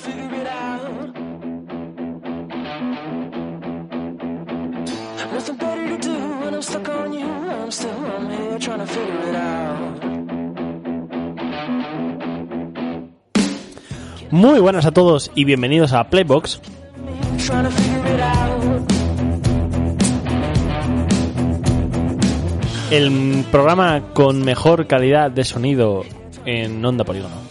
Figure it out. Nothing better to do when I'm stuck on you. I'm still I'm here trying to figure it out. Muy buenas a todos y bienvenidos a Playbox. El programa con mejor calidad de sonido en Onda Polígono.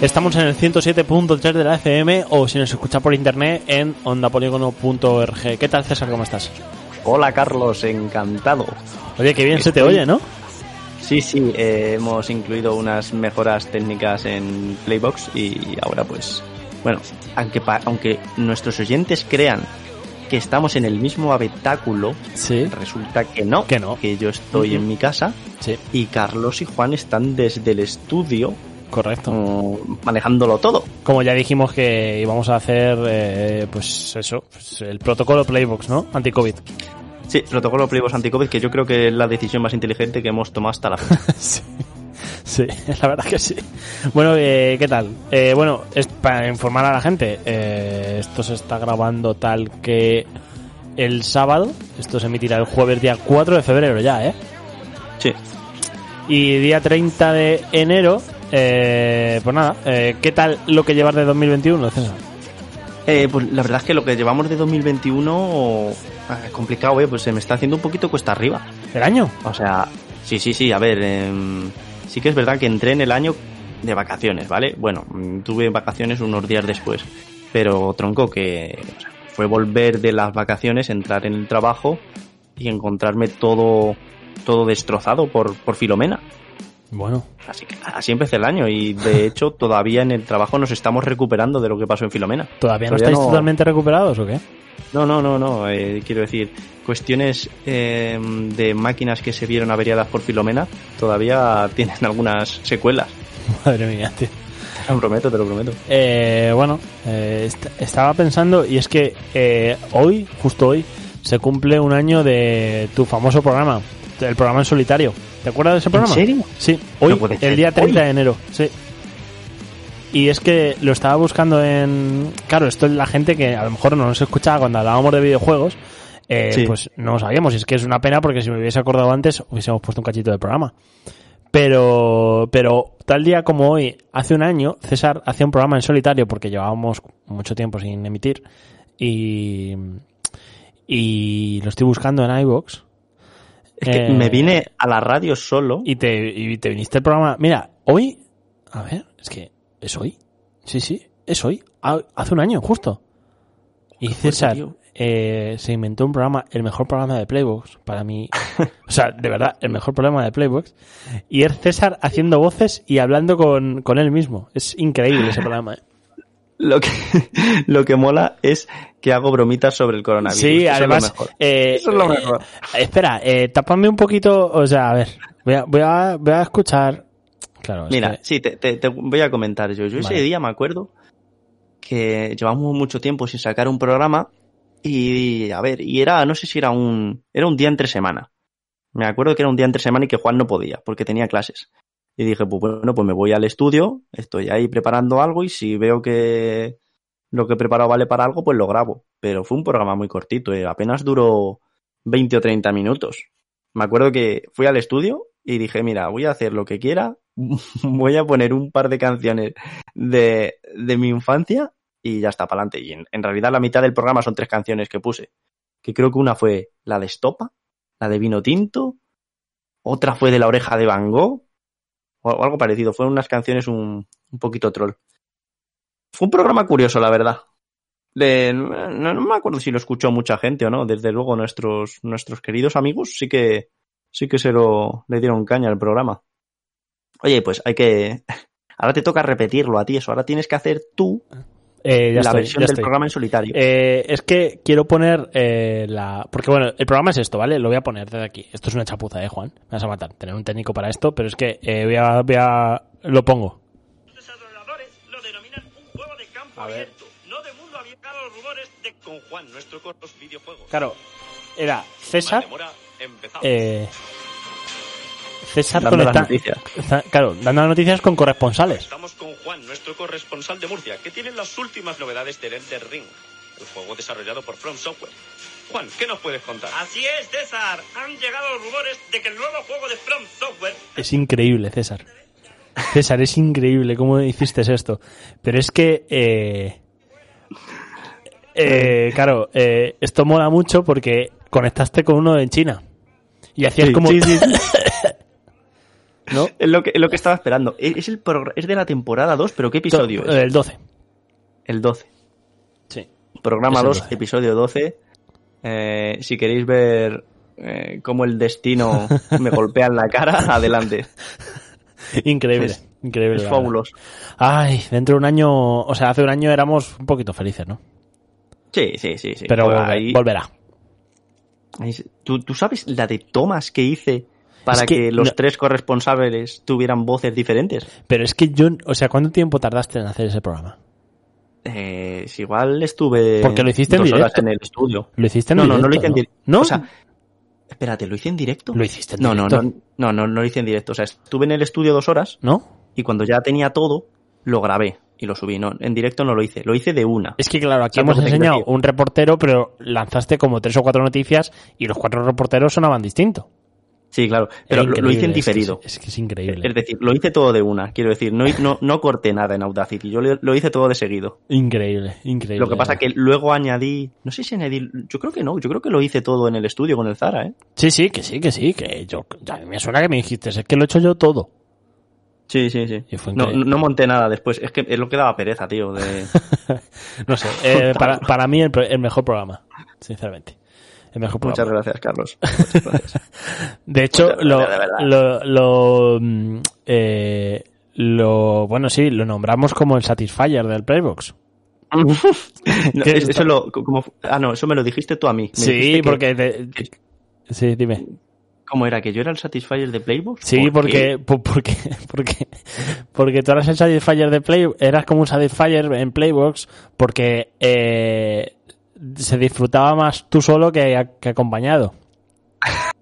Estamos en el 107.3 de la FM o si nos escucha por internet en ondapolígono.org. ¿Qué tal César? ¿Cómo estás? Hola Carlos, encantado. Oye, qué bien se te oye, ¿no? Sí, sí, eh, hemos incluido unas mejoras técnicas en Playbox y ahora pues, bueno, aunque, pa- aunque nuestros oyentes crean que estamos en el mismo habitáculo, Sí. resulta que no, Que no. que yo estoy en mi casa Sí, y Carlos y Juan están desde el estudio correcto. mm, manejándolo todo. Como ya dijimos que íbamos a hacer, eh, pues eso, pues el protocolo Playbox, ¿no? Anti-COVID. Sí, protocolo Playbox anti-COVID, que yo creo que es la decisión más inteligente que hemos tomado hasta la fecha. sí. Sí, la verdad que sí. Bueno, eh, ¿qué tal? Eh, bueno, es para informar a la gente, eh, esto se está grabando tal que el sábado, esto se emitirá el jueves día 4 de febrero ya, ¿eh? sí, Y día 30 de enero, eh, pues nada, eh, ¿qué tal lo que llevas de 2021, César? Eh, pues la verdad es que lo que llevamos de 2021 ah, es complicado, eh, pues se me está haciendo un poquito cuesta arriba. ¿El año? O sea, sí, sí, sí, a ver, em, sí que es verdad que entré en el año de vacaciones, ¿vale? Bueno, mm, tuve vacaciones unos días después, pero tronco que o sea, fue volver de las vacaciones, entrar en el trabajo y encontrarme todo todo destrozado por, por Filomena. Bueno, Así así empecé el año y de hecho todavía en el trabajo nos estamos recuperando de lo que pasó en Filomena. ¿todavía no Todavía estáis no- totalmente recuperados o qué? No, no, no, no. eh, quiero decir, cuestiones eh, de máquinas que se vieron averiadas por Filomena todavía tienen algunas secuelas. Madre mía, tío. Te lo prometo, te lo prometo. Eh, bueno, eh, est- estaba pensando y es que eh, hoy, justo hoy, se cumple un año de tu famoso programa, el programa en solitario. ¿Te acuerdas de ese programa? serio? Sí, hoy, No el día 30 ¿Hoy? de enero, sí. Y es que lo estaba buscando en... Claro, esto es la gente que a lo mejor no nos escuchaba cuando hablábamos de videojuegos, eh, Sí. pues no lo sabíamos. Y es que es una pena porque si me hubiese acordado antes hubiésemos puesto un cachito del programa. Pero, pero tal día como hoy, hace un año, César hacía un programa en solitario porque llevábamos mucho tiempo sin emitir y, y lo estoy buscando en iVoox Es que Eh, me vine a la radio solo. y te, y te viniste el programa. Mira, hoy, a ver, es que es hoy. Sí, sí, es hoy. Ha- Hace un año, justo. Y César eh, se inventó un programa, el mejor programa de Playbox, para mí. o sea, de verdad, el mejor programa de Playbox. Y es César haciendo voces y hablando con, con él mismo. Es increíble ese programa. ¿eh? Lo que, lo que mola es que hago bromitas sobre el coronavirus. Sí, Eso es lo además. mejor. eh, Eso es lo eh, mejor. espera, eh, tápame un poquito. O sea, a ver, voy a, voy a, voy a escuchar. Claro, Mira, que- sí, te, te- te voy a comentar yo. Yo ese día me acuerdo que llevamos mucho tiempo sin sacar un programa y, a ver, y era, no sé si era un, era un día entre semana. Me acuerdo que era un día entre semana y que Juan no podía porque tenía clases. Y dije, pues bueno, pues me voy al estudio, estoy ahí preparando algo y si veo que lo que he preparado vale para algo, pues lo grabo. Pero fue un programa muy cortito, eh, apenas duró 20 o 30 minutos. Me acuerdo que fui al estudio y dije, mira, voy a hacer lo que quiera, voy a poner un par de canciones de, de mi infancia y ya está, para adelante. Y en, en realidad la mitad del programa son tres canciones que puse. Que creo que una fue la de Estopa, la de Vino Tinto, otra fue de La Oreja de Van Gogh, o algo parecido. Fueron unas canciones un, un poquito troll. Fue un programa curioso, la verdad. No, no me acuerdo si lo escuchó mucha gente o no. Desde luego nuestros, nuestros queridos amigos sí que, sí que se lo, le dieron caña al programa. Oye, pues hay que... Ahora te toca repetirlo a ti eso. Ahora tienes que hacer tú Eh, ya la estoy, versión ya del estoy. programa en solitario. Eh, es que quiero poner eh, la. Porque bueno, el programa es esto, ¿vale? Lo voy a poner desde aquí. Esto es una chapuza, ¿eh, Juan? Me vas a matar. Tener un técnico para esto, pero es que eh, voy, a, voy a. Lo pongo. desarrolladores lo denominan un juego de campo A ver. abierto. No de mundo abierto a los rumores de con Juan, nuestro cortos videojuegos. Claro, era César. Demora, empezamos. César Dando las noticias. Claro, dando las noticias con corresponsales. Estamos con Juan, nuestro corresponsal de Murcia, que tiene las últimas novedades del Elder Ring, el juego desarrollado por From Software. Juan, ¿qué nos puedes contar? Así es, César. Han llegado los rumores de que el nuevo juego de From Software Es increíble, César. César, es increíble cómo hiciste esto. Pero es que, eh, eh, claro, eh, esto mola mucho porque conectaste con uno en China. Y hacías Sí, como... sí, sí, sí. ¿No? Es lo que, es lo que estaba esperando. Es, el es de la temporada 2, pero ¿qué episodio es? El 12. El 12. Sí. Programa Es el 2, 12. episodio 12. Eh, si queréis ver eh, cómo el destino me golpea en la cara, adelante. Increíble. Es- increíble. Es fabuloso. Ay, dentro de un año, o sea, hace un año éramos un poquito felices, ¿no? Sí, sí, sí. sí. Pero ahí- volverá. ¿tú, tú sabes la de tomas que hice para Es que que, los no- tres corresponsables tuvieran voces diferentes? Pero es que yo, o sea, ¿cuánto tiempo tardaste en hacer ese programa? Eh, igual estuve Porque lo hiciste en horas directo. en el estudio. ¿Lo hiciste en no, directo? no, no lo hice en directo. ¿No? O sea, espérate, ¿lo hice en directo? Lo hiciste en no, no, directo. no, no, no, no lo hice en directo. O sea, estuve en el estudio dos horas ¿No? y cuando ya tenía todo, lo grabé y lo subí. No, en directo no lo hice, lo hice de una. Es que claro, aquí ¿Sabes hemos enseñado un reportero, pero lanzaste como tres o cuatro noticias y los cuatro reporteros sonaban distinto. Sí, claro, pero lo, lo hice en increíble, es que diferido. Es, que es increíble. Es decir, lo hice todo de una, quiero decir, no, no, no corté nada en Audacity, yo lo, lo hice todo de seguido. Increíble, increíble. Lo que pasa que luego añadí, no sé si añadí, yo creo que no, yo creo que lo hice todo en el estudio con el Zara, ¿eh? Sí, sí, que sí, que sí, que yo, a mí me suena que me dijiste, es que lo he hecho yo todo. Sí, sí, sí. No, monté nada después, es que es lo que daba pereza, tío, de... No sé, eh, para, para mí el, el mejor programa, sinceramente. El mejor programa. Muchas gracias, Carlos. Muchas gracias. De hecho, Muchas lo, gracias, lo, lo, mm, eh, lo, bueno, sí, lo nombramos como el Satisfyer del Playbox. No, ¿Qué es- está- eso lo, como, ah, no, eso me lo dijiste tú a mí. Me Sí, que- porque... sí, dime. ¿Cómo era? ¿Que yo era el Satisfyer de Playbox? Sí, porque, po- porque, porque, porque tú eras el Satisfyer de Play, eras como un Satisfyer en Playbox, porque eh, se disfrutaba más tú solo que, que acompañado.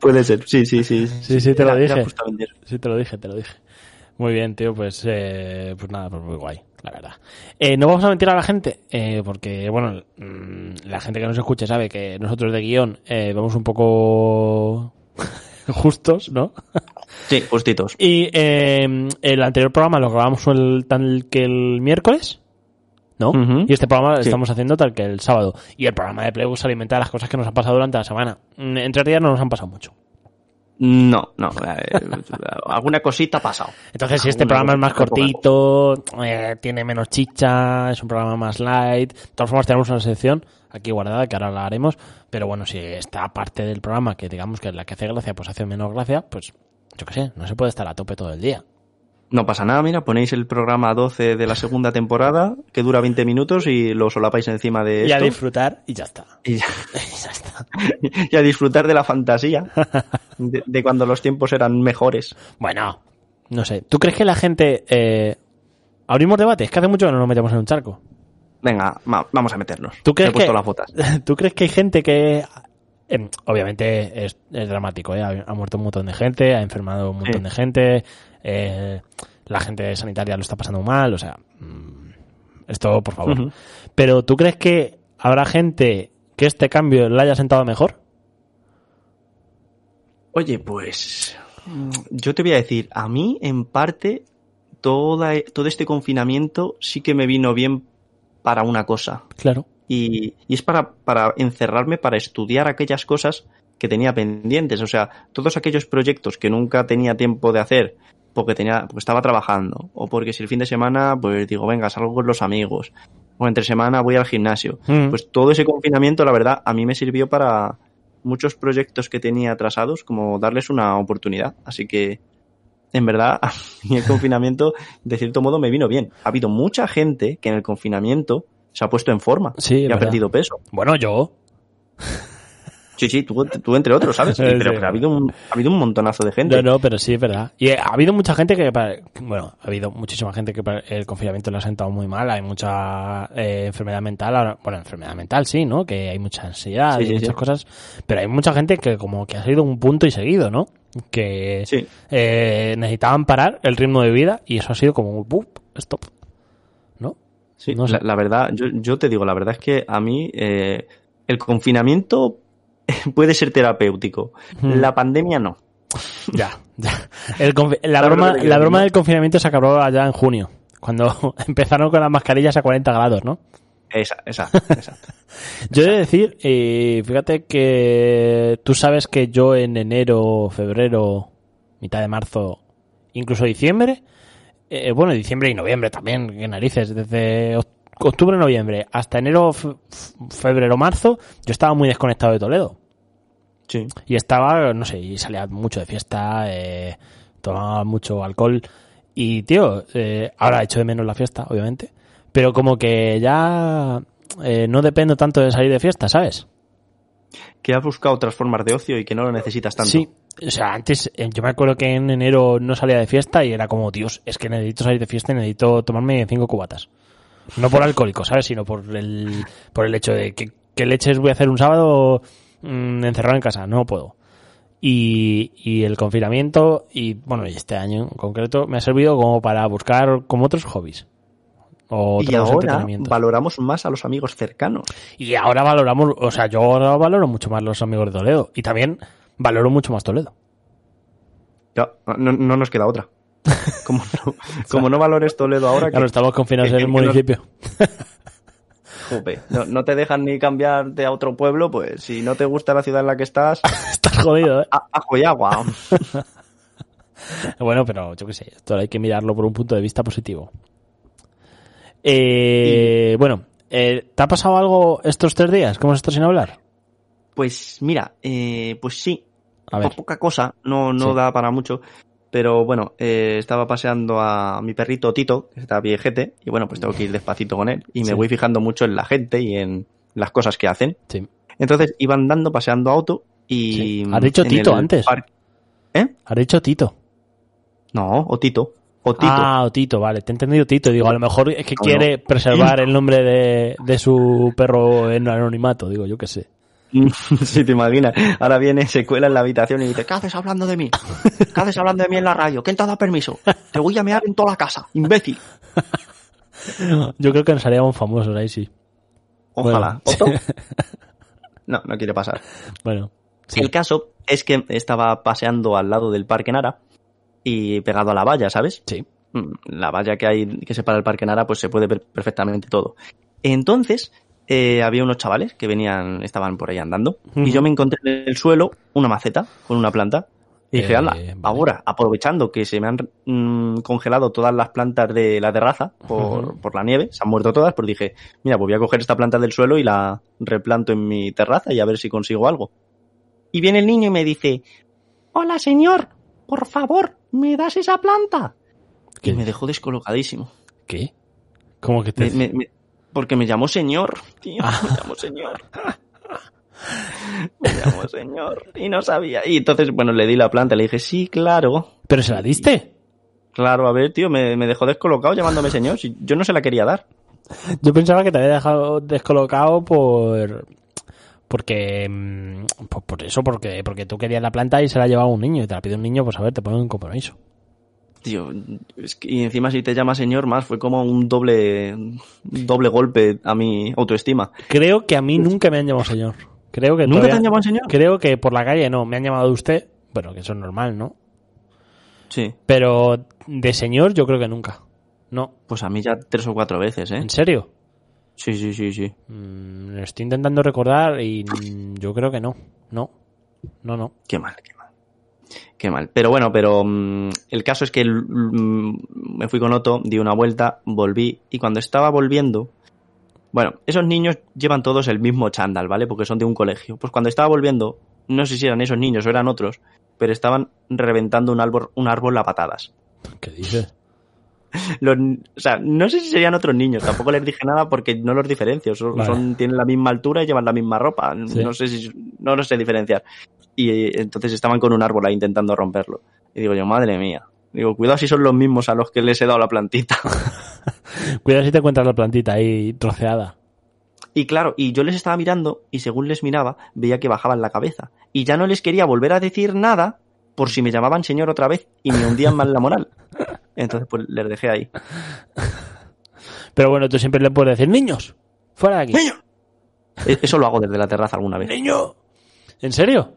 Puede ser, sí, sí, sí. Sí, sí, te lo Era- dije. Sí, te lo dije, te lo dije. Muy bien, tío, pues, eh, pues nada, pues muy guay, la verdad. Eh, no vamos a mentir a la gente, eh, porque, bueno, mm, la gente que nos escucha sabe que nosotros de guion eh, vamos un poco justos, ¿no? Sí, justitos. Y eh, el anterior programa lo grabamos el, tal que el miércoles, Y este programa lo Sí. estamos haciendo tal que el sábado. Y el programa de Playbook se alimenta de las cosas que nos han pasado durante la semana. Mm, Entre días no nos han pasado mucho. No, no. eh, alguna cosita ha pasado. Entonces, si este programa es más cortito, eh, tiene menos chicha, es un programa más light. De todas formas, tenemos una sección aquí guardada que ahora la haremos. Pero bueno, si esta parte del programa, que digamos que es la que hace gracia, pues hace menos gracia, pues yo qué sé, no se puede estar a tope todo el día. No pasa nada, mira, ponéis el programa 12 de la segunda temporada, que dura 20 minutos y lo solapáis encima de Y a esto. disfrutar y ya está. Y ya, Y ya está. y a disfrutar de la fantasía de, de cuando los tiempos eran mejores. Bueno, no sé. ¿Tú crees que la gente... Eh, abrimos debate? Es que hace mucho que no nos metemos en un charco. Venga, va- vamos a meternos. ¿Tú crees he puesto que- las botas. ¿Tú crees que hay gente que... eh, obviamente es, es dramático, ¿eh? Ha, ha muerto un montón de gente, ha enfermado un montón Sí. de gente, eh, la gente sanitaria lo está pasando mal, o sea... mm, Esto, por favor. Pero ¿tú crees que habrá gente que este cambio le haya sentado mejor? Oye, pues yo te voy a decir, a mí en parte toda, todo este confinamiento sí que me vino bien para una cosa. Claro. Y, y es para, para encerrarme, para estudiar aquellas cosas que tenía pendientes. O sea, todos aquellos proyectos que nunca tenía tiempo de hacer porque tenía, porque estaba trabajando, o porque si el fin de semana, pues digo, venga, salgo con los amigos, o entre semana voy al gimnasio. Mm. Pues todo ese confinamiento, la verdad, a mí me sirvió para muchos proyectos que tenía atrasados, como darles una oportunidad. Así que, en verdad, a mí el confinamiento, de cierto modo, me vino bien. Ha habido mucha gente que en el confinamiento se ha puesto en forma Sí, y ha perdido peso. Bueno, yo. Sí, sí, tú, tú entre otros, ¿sabes? Sí, pero, pero ha habido un, ha habido un montonazo de gente. No, no, pero sí es verdad. Y ha habido mucha gente que, bueno, ha habido muchísima gente que el confinamiento le ha sentado muy mal. Hay mucha eh, enfermedad mental, ahora- bueno, enfermedad mental sí, ¿no? Que hay mucha ansiedad Sí, y sí, muchas cosas. Pero hay mucha gente que como que ha sido un punto y seguido, ¿no? Que eh, necesitaban parar el ritmo de vida y eso ha sido como un ¡bup! stop. ¿No? Sí, No sé. la, la verdad, yo, yo te digo, la verdad es que a mí eh, el confinamiento puede ser terapéutico. Hmm. La pandemia no. Ya, ya. El la ¿Sabes broma, la broma del confinamiento se acabó allá en junio, cuando empezaron con las mascarillas a 40 grados, ¿no? Esa, esa, exacto. Yo he de decir, eh, fíjate que tú sabes que yo en enero, febrero, mitad de marzo, incluso diciembre, eh, bueno, diciembre y noviembre también, que narices, desde oct- octubre, noviembre hasta enero, fe- febrero, marzo, yo estaba muy desconectado de Toledo. Sí. Y estaba, no sé, y salía mucho de fiesta, eh, tomaba mucho alcohol. Y, tío, eh, ahora echo de menos la fiesta, obviamente. Pero como que ya eh, no dependo tanto de salir de fiesta, ¿sabes? Que has buscado otras formas de ocio y que no lo necesitas tanto. Sí. O sea, antes, eh, yo me acuerdo que en enero no salía de fiesta y era como, Dios, es que necesito salir de fiesta y necesito tomarme cinco cubatas. No por alcohólico, ¿sabes? Sino por el, por el hecho de que, ¿qué leches voy a hacer un sábado mm, encerrado en casa? No puedo. Y, y el confinamiento, y bueno, este año en concreto, me ha servido como para buscar como otros hobbies. O y ahora valoramos más a los amigos cercanos. Y ahora valoramos, o sea, yo ahora valoro mucho más los amigos de Toledo. Y también valoro mucho más Toledo. Ya, no, no nos queda otra. Como no, como no valores Toledo ahora, que, Claro, estamos confinados que- en el que municipio. no, no te dejan ni cambiarte a otro pueblo, pues si no te gusta la ciudad en la que estás, Estás jodido, ¿eh? a- ajo y agua. Bueno, pero yo qué sé, esto hay que mirarlo por un punto de vista positivo. Eh, Bueno, eh, ¿te ha pasado algo estos tres días que hemos estado sin hablar? Pues mira, eh, pues sí, A ver, po- poca cosa, no, no Sí. da para mucho. Pero bueno, eh, estaba paseando a mi perrito Tito, que está viejete, y bueno, pues tengo que ir despacito con él. Y me Sí. voy fijando mucho en la gente y en las cosas que hacen. sí. Entonces iba andando, paseando auto y... Sí. Has dicho Tito antes. parque- ¿Eh? Has dicho Tito. No, o Tito. O Tito. Ah, o Tito, vale. Te he entendido Tito. Digo, a lo mejor es que No, quiere no. preservar el nombre de, de su perro en anonimato. Digo, yo qué sé. si te imaginas. Ahora viene, se cuela en la habitación y dice, ¿qué haces hablando de mí? ¿Qué haces hablando de mí en la radio? ¿Quién te ha dado permiso? Te voy a mear en toda la casa, imbécil. Yo creo que nos haríamos famosos ahí, sí. Ojalá. No, no quiere pasar. Bueno, sí. El caso es que estaba paseando al lado del Parque Nara y pegado a la valla, ¿sabes? Sí. Mm, La valla que hay que separa el Parque Nara, pues se puede ver perfectamente todo. Entonces, eh, había unos chavales que venían, estaban por ahí andando, y yo me encontré en el suelo una maceta con una planta. Y dije, Eh, anda, vale. ahora, aprovechando que se me han mm, congelado todas las plantas de la terraza por, por la nieve, se han muerto todas, pues dije, mira, pues voy a coger esta planta del suelo y la replanto en mi terraza y a ver si consigo algo. Y viene el niño y me dice, hola señor, por favor, ¿me das esa planta? ¿Qué? Y me dejó descolocadísimo. ¿Qué? ¿Cómo que te... Me- me- me- porque me llamó señor, tío, Ah. me llamó señor. me llamó señor y no sabía. Y entonces, bueno, le di la planta, le dije, sí, claro, ¿Pero se la diste? claro, a ver, tío, me, me dejó descolocado llamándome señor. Si yo no se la quería dar. Yo pensaba que te había dejado descolocado por... Porque... mm, Por, por eso, porque, porque tú querías la planta y se la llevaba un niño. Y te la pide un niño, pues a ver, te ponen un compromiso. Tío, es que- y encima si te llama señor más, fue como un doble, doble golpe a mi autoestima. Creo que a mí nunca me han llamado señor. Creo que ¿Nunca todavía- te han llamado señor? Creo que por la calle no. Me han llamado usted. Bueno, que eso es normal, ¿no? Sí. Pero de señor yo creo que nunca. No. Pues a mí ya tres o cuatro veces, ¿eh? ¿En serio? Sí, sí, sí, sí. Mm, lo estoy intentando recordar y mm, yo creo que no. No. No, no. Qué mal, qué mal. Qué mal. Pero bueno, pero mm, el caso es que mm, me fui con Otto, di una vuelta, volví y cuando estaba volviendo, bueno, esos niños llevan todos el mismo chándal, ¿vale? Porque son de un colegio. Pues cuando estaba volviendo, no sé si eran esos niños o eran otros, pero estaban reventando un árbol, un árbol a patadas. ¿Qué dices? Los- o sea, no sé si serían otros niños, tampoco les dije nada porque no los diferencio. Son, Vale. son- tienen la misma altura y llevan la misma ropa. Sí. No sé si no los sé diferenciar. Y entonces estaban con un árbol ahí intentando romperlo. Y digo yo, madre mía. Digo, cuidado si son los mismos a los que les he dado la plantita. Cuidado si te encuentras la plantita ahí troceada. Y claro, y yo les estaba mirando y según les miraba, veía que bajaban la cabeza. Y ya no les quería volver a decir nada por si me llamaban señor otra vez y me hundían mal la moral. Entonces, pues les dejé ahí. Pero bueno, tú siempre le puedes decir, niños, fuera de aquí. ¡Niño! E- Eso lo hago desde la terraza alguna vez. ¡Niño! ¿En serio?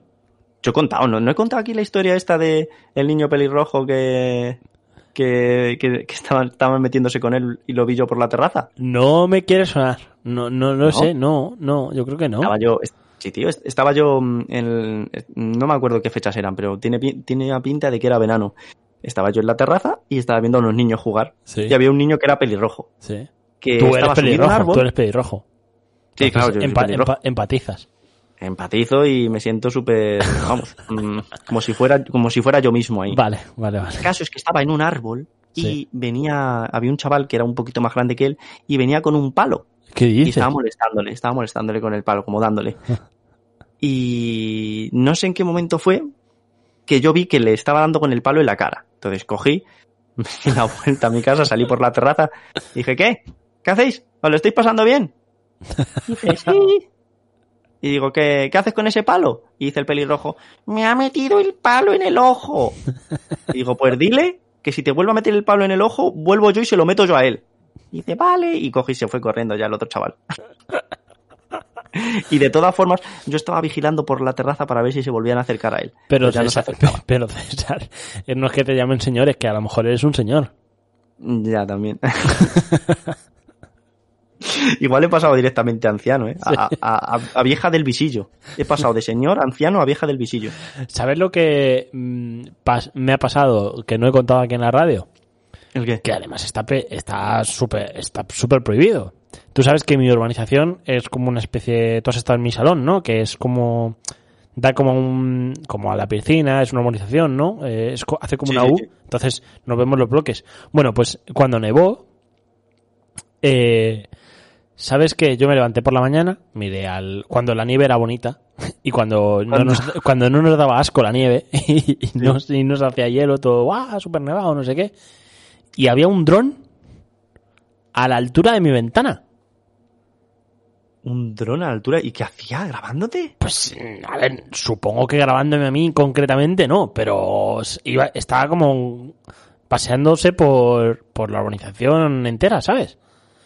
Yo he contado, ¿no? ¿No he contado aquí la historia esta de el niño pelirrojo que, que, que, que estaban, estaban metiéndose con él y lo vi yo por la terraza? No me quiere sonar. No, no lo ¿No? sé, no, no, yo creo que no. Estaba yo, sí, tío, est- estaba yo mm, en, el- no me acuerdo qué fechas eran, pero tiene, tiene pinta de que era verano. Estaba yo en la terraza y estaba viendo a unos niños jugar. Sí, Y había un niño que era pelirrojo. sí. Que Tú eres estaba un pelirrojo, árbol. tú eres pelirrojo. Sí, claro, yo soy Empa- pelirrojo. empa- empatizas. Empatizo y me siento súper, vamos, mm, como si fuera, como si fuera yo mismo ahí. Vale, vale, vale. El caso es que estaba en un árbol y Sí. venía, había un chaval que era un poquito más grande que él y venía con un palo. ¿Qué Y dices? estaba molestándole, estaba molestándole con el palo, como dándole. Y no sé en qué momento fue que yo vi que le estaba dando con el palo en la cara. Entonces cogí, me di la vuelta a mi casa, salí por la terraza, dije, ¿qué? ¿Qué hacéis? ¿Os lo estáis pasando bien? Y dice, sí. Y digo, ¿qué, ¿qué haces con ese palo? Y dice el pelirrojo, me ha metido el palo en el ojo. Y digo, pues dile que si te vuelvo a meter el palo en el ojo, vuelvo yo y se lo meto yo a él. Y dice, vale, y coge y se fue corriendo ya el otro chaval. y de todas formas, yo estaba vigilando por la terraza para ver si se volvían a acercar a él. Pero, ya no se César, pero César, eh, no es que te llamen señores, que a lo mejor eres un señor. Ya, también. Igual he pasado directamente a anciano, ¿eh? A, a- a- a vieja del visillo. He pasado de señor, anciano a vieja del visillo. ¿Sabes lo que mm, me ha pasado que no he contado aquí en la radio? ¿El qué? Que además está está súper está súper prohibido. Tú sabes que mi urbanización es como una especie, tú has estado en mi salón, ¿no? Que es como da como un como a la piscina, es una urbanización, ¿no? Eh, es hace como Sí, una sí, U, sí. entonces nos vemos los bloques. Bueno, pues cuando nevó eh, sabes que yo me levanté por la mañana, miré al cuando la nieve era bonita y cuando no nos, cuando no nos daba asco la nieve y, nos, y nos hacía hielo todo, ¡guau! Súper nevado, no sé qué. Y había un dron a la altura de mi ventana. Un dron a la altura. ¿Y qué hacía? ¿Grabándote? Pues, a ver, supongo que grabándome a mí concretamente no, pero iba, estaba como paseándose por, por la urbanización entera, ¿sabes?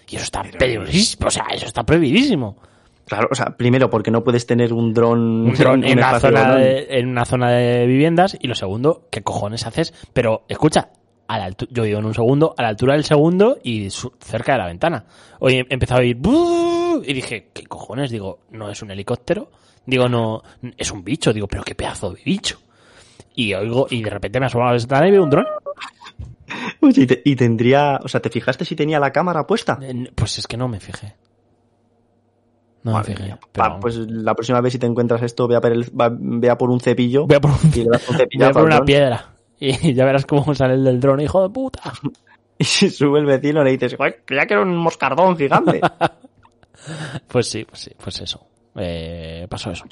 Y eso está peligrosísimo, o sea, eso está prohibidísimo. Claro, o sea, primero porque no puedes tener un dron, Un dron en, una zona de, en una zona de viviendas y lo segundo, ¿qué cojones haces? Pero escucha, a la yo vivo en un segundo, a la altura del segundo y cerca de la ventana. Hoy he empezado a "Buuu", y dije, ¿qué cojones? Digo, no es un helicóptero. Digo, no, es un bicho. Digo, pero qué pedazo de bicho. Y oigo, y de repente me asomaba a la ventana y veo un dron. Oye, y, te- y tendría, o sea, ¿te fijaste si tenía la cámara puesta? Eh, Pues es que no me fijé. No me fijé. pues la próxima vez si te encuentras esto, ve a por, el- va- ve a por un cepillo voy a por, un- y le das un voy a cepillazo por una dron. piedra. Y ya verás cómo sale el del dron, hijo de puta. Y si sube el vecino le dices, "Joder, creía que era un moscardón gigante. Pues sí, pues sí, pues eso. Eh, pasó eso.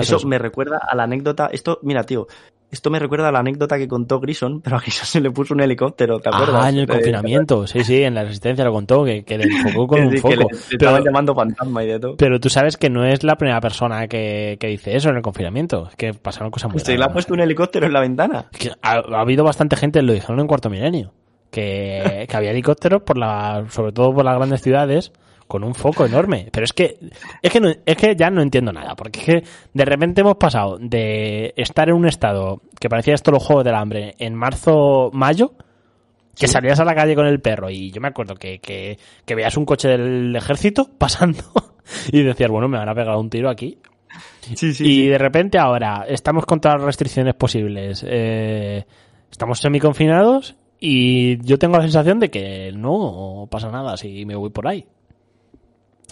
Eso me recuerda a la anécdota, esto, mira tío, esto me recuerda a la anécdota que contó Grison, pero a Grison se le puso un helicóptero, ¿te acuerdas? Ah, en el Eh, confinamiento. Sí, sí, en la resistencia lo contó, que, que le enfocó con un sí, que le, foco. le Pero, estaban llamando fantasma y de todo. pero tú sabes que no es la primera persona que, que dice eso en el confinamiento. Es que pasaron cosas muy Se le ha raras. puesto un helicóptero en la ventana. Que ha, ha habido bastante gente, lo dijeron en cuarto milenio, que, que había helicópteros por la, sobre todo por las grandes ciudades, con un foco enorme. Pero es que, es que, no- es que ya no entiendo nada, porque es que de repente hemos pasado de estar en un estado que parecía esto los Juegos del Hambre en marzo, mayo, que salías a la calle con el perro y yo me acuerdo que, que, que veías un coche del ejército pasando y decías, bueno, me van a pegar un tiro aquí. Sí, y de repente ahora estamos con todas las restricciones posibles, eh, estamos semiconfinados y yo tengo la sensación de que no pasa nada si me voy por ahí.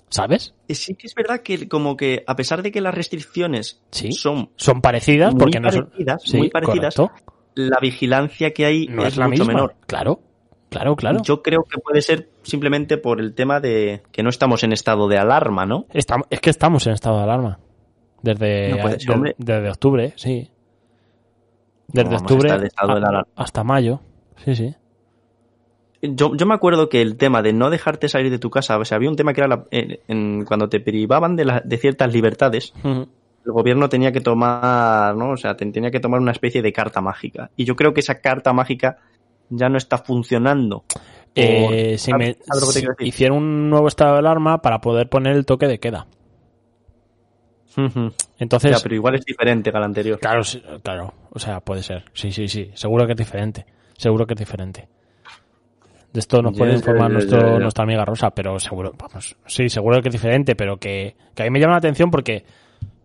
¿Sabes? Eh, Sí que es verdad que como que a pesar de que las restricciones Sí. son Son parecidas Muy porque no son... parecidas, Sí, muy parecidas, correcto. la vigilancia que hay No es, es, la mucho misma. menor. Claro, claro, claro. Yo creo que puede ser simplemente por el tema de que no estamos en estado de alarma, ¿no? Estam- es que estamos en estado de alarma. Desde, No puede ser, de- hombre. desde octubre, sí. Desde octubre de de a- hasta mayo. Sí, sí. Yo, yo me acuerdo que el tema de no dejarte salir de tu casa, o sea, había un tema que era la- en- en- cuando te privaban de, la- de ciertas libertades, el gobierno tenía que tomar, ¿no? O sea, ten- tenía que tomar una especie de carta mágica. Y yo creo que esa carta mágica ya no está funcionando. Eh, si ¿sabes- me- si hicieron un nuevo estado de alarma para poder poner el toque de queda. Entonces, Ya, pero igual es diferente que al anterior. claro, claro, o sea, puede ser. Sí, sí, sí, seguro que es diferente. Seguro que es diferente. De esto nos puede informar nuestro, nuestra amiga Rosa, pero seguro, vamos, sí, seguro que es diferente, pero que, que a mí me llama la atención porque,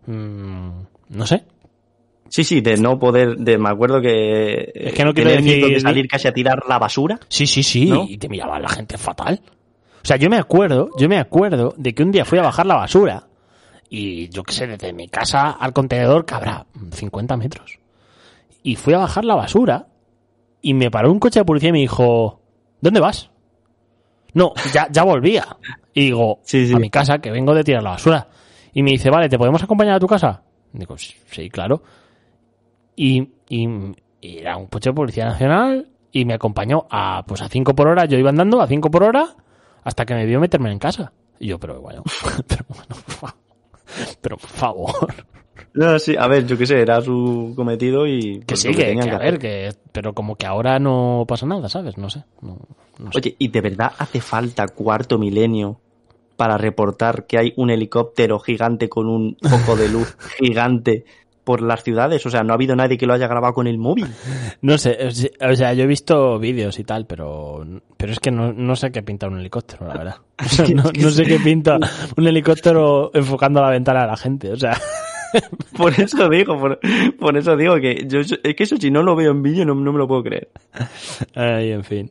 mm, no sé, Sí, sí, de no poder, de me acuerdo que, Es que no quiero tener decir- de salir casi a tirar la basura. Sí, sí, sí. ¿No? Y te miraba la gente fatal. O sea, yo me acuerdo, yo me acuerdo de que un día fui a bajar la basura y yo qué sé, desde mi casa al contenedor que habrá 50 metros. Y fui a bajar la basura y me paró un coche de policía y me dijo, ¿dónde vas? No, ya, ya volvía. Y digo, Sí, sí. a mi casa, que vengo de tirar la basura. Y me dice, vale, ¿te podemos acompañar a tu casa? Digo, sí, claro. Y, y, y era un coche de policía nacional y me acompañó a pues a 5 por hora, yo iba andando a 5 por hora hasta que me vio meterme en casa. Y yo, pero bueno, pero bueno, por favor. Pero por favor. No, sí, a ver, yo qué sé, era su cometido y... Que pues, sí, que, tenían que a ver, que, pero como que ahora no pasa nada, ¿sabes? No sé. No, no sé. Oye, ¿y de verdad hace falta cuarto milenio para reportar que hay un helicóptero gigante con un foco de luz gigante por las ciudades? O sea, no ha habido nadie que lo haya grabado con el móvil. No sé, o sea- yo he visto vídeos y tal, pero, pero es que no, no sé qué pinta un helicóptero, la verdad. O sea, no, no sé qué pinta un helicóptero enfocando a la ventana a la gente, o sea. Por eso digo, por, por eso digo que yo es que eso si no lo veo en vídeo no, no me lo puedo creer. Ay, en fin.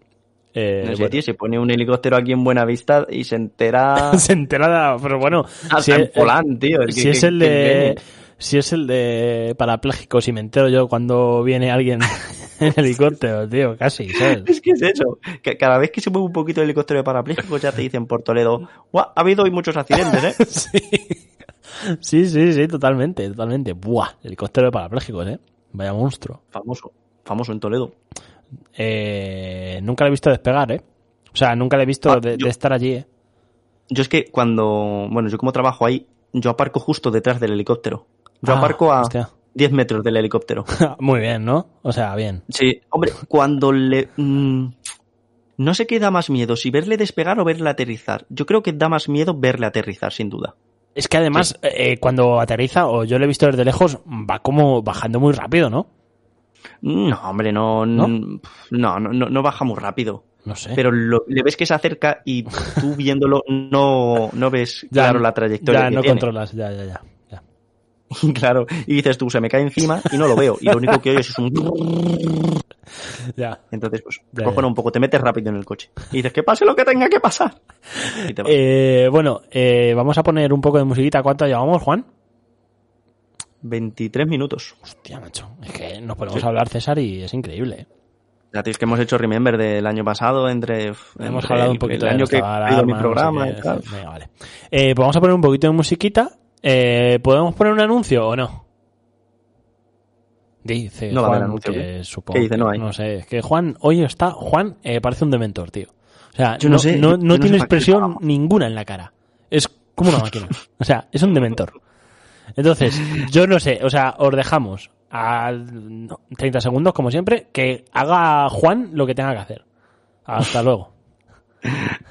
Eh, No sé, bueno. tío, se pone un helicóptero aquí en Buenavista y se entera se entera, pero bueno, hasta si en es, Polán, tío. Es si que- es que- el que de si es el de parapléjicos y me entero yo cuando viene alguien en helicóptero, tío, casi, ¿sabes? Es que es eso. Que cada vez que se mueve un poquito el helicóptero de parapléjicos ya te dicen por Toledo, "Guau, ha habido hoy muchos accidentes, ¿eh? sí. Sí, sí, sí, totalmente, totalmente. Buah, helicóptero de parapléjicos, ¿eh? Vaya monstruo. Famoso, famoso en Toledo. Eh, nunca le he visto despegar, ¿eh? O sea, nunca le he visto Ah, de, yo- de estar allí, ¿eh? Yo es que cuando, bueno, yo como trabajo ahí, yo aparco justo detrás del helicóptero. Yo Ah, aparco a hostia. 10 metros del helicóptero. Muy bien, ¿no? O sea, bien. Sí, hombre, cuando le... mm, no sé qué da más miedo, si verle despegar o verle aterrizar. Yo creo que da más miedo verle aterrizar, sin duda. Es que además, eh, cuando aterriza, o yo lo he visto desde lejos, va como bajando muy rápido, ¿no? No, hombre, no, ¿No? no, no, no, no baja muy rápido. No sé. Pero lo- le ves que se acerca y tú viéndolo no, no ves Ya, claro la trayectoria Ya, que no tiene. controlas, ya, ya, ya. Claro, y dices tú, se me cae encima y no lo veo. Y lo único que oyes es un... Ya. Entonces, pues, Ya, ya. un poco, te metes rápido en el coche. Y dices, que pase lo que tenga que pasar. Y te vas. Eh, bueno, eh, vamos a poner un poco de musiquita. ¿Cuánto llevamos, Juan? 23 minutos. Hostia, macho. Es que nos ponemos a hablar, César, y es increíble. Ya tío, es que hemos hecho Remember del año pasado entre... Hemos entre hablado un poquito el de año que he mi programa y tal. Venga, vale. Eh, pues vamos a poner un poquito de musiquita. Eh, ¿Podemos poner un anuncio o no? Dice No va a haber Juan anuncio, que supongo ¿Qué dice? No hay. No sé, es que Juan hoy está... Juan eh, parece un dementor, tío. O sea, Yo no, no sé, no, yo no no sé tiene expresión ninguna en la cara. Es como una máquina. O sea, es un dementor. Entonces, yo no sé, o sea, os dejamos a no, 30 segundos, como siempre, que haga Juan lo que tenga que hacer. Hasta luego.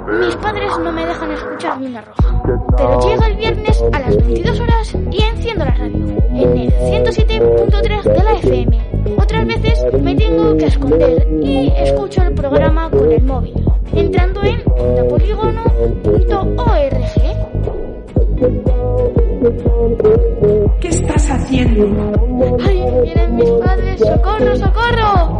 Mis padres no me dejan escuchar Luna Roja. Pero llega el viernes a las 22 horas y enciendo la radio. En el 107.3 de la FM. Otras veces me tengo que esconder y escucho el programa con el móvil. Entrando en ondapolígono.org. ¿Qué estás haciendo? ¡Ay, vienen mis padres! ¡Socorro, socorro!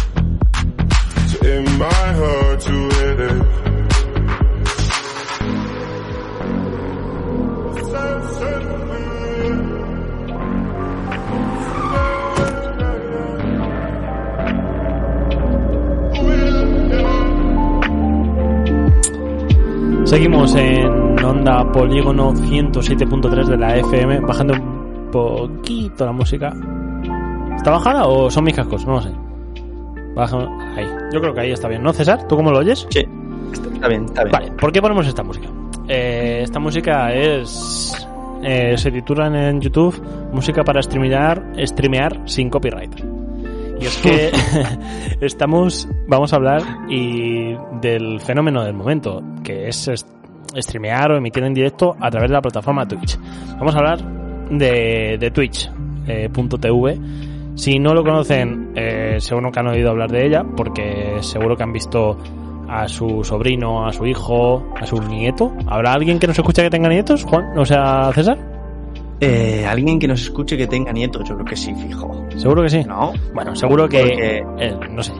Seguimos en Onda Polígono 107.3 de la FM, bajando un poquito la música. ¿Está bajada o son mis cascos? No lo sé. Baja ahí. Yo creo que ahí está bien, ¿no, César? ¿Tú cómo lo oyes? Sí, está bien, está bien. Vale, ¿por qué ponemos esta música? Eh, esta música es. eh, se titula en YouTube Música para streamear, streamear sin copyright. Y es que estamos. Vamos a hablar y del fenómeno del momento, que es streamear o emitir en directo a través de la plataforma Twitch. Vamos a hablar de, de Twitch.tv. si no lo conocen, eh, seguro que han oído hablar de ella, porque seguro que han visto a su sobrino, a su hijo, a su nieto. ¿Habrá alguien que nos escuche que tenga nietos, Juan? O sea, César. Eh, Alguien que nos escuche que tenga nietos, yo creo que sí, fijo. ¿Seguro que sí? ¿No? Bueno, seguro que... Porque- eh, no sé.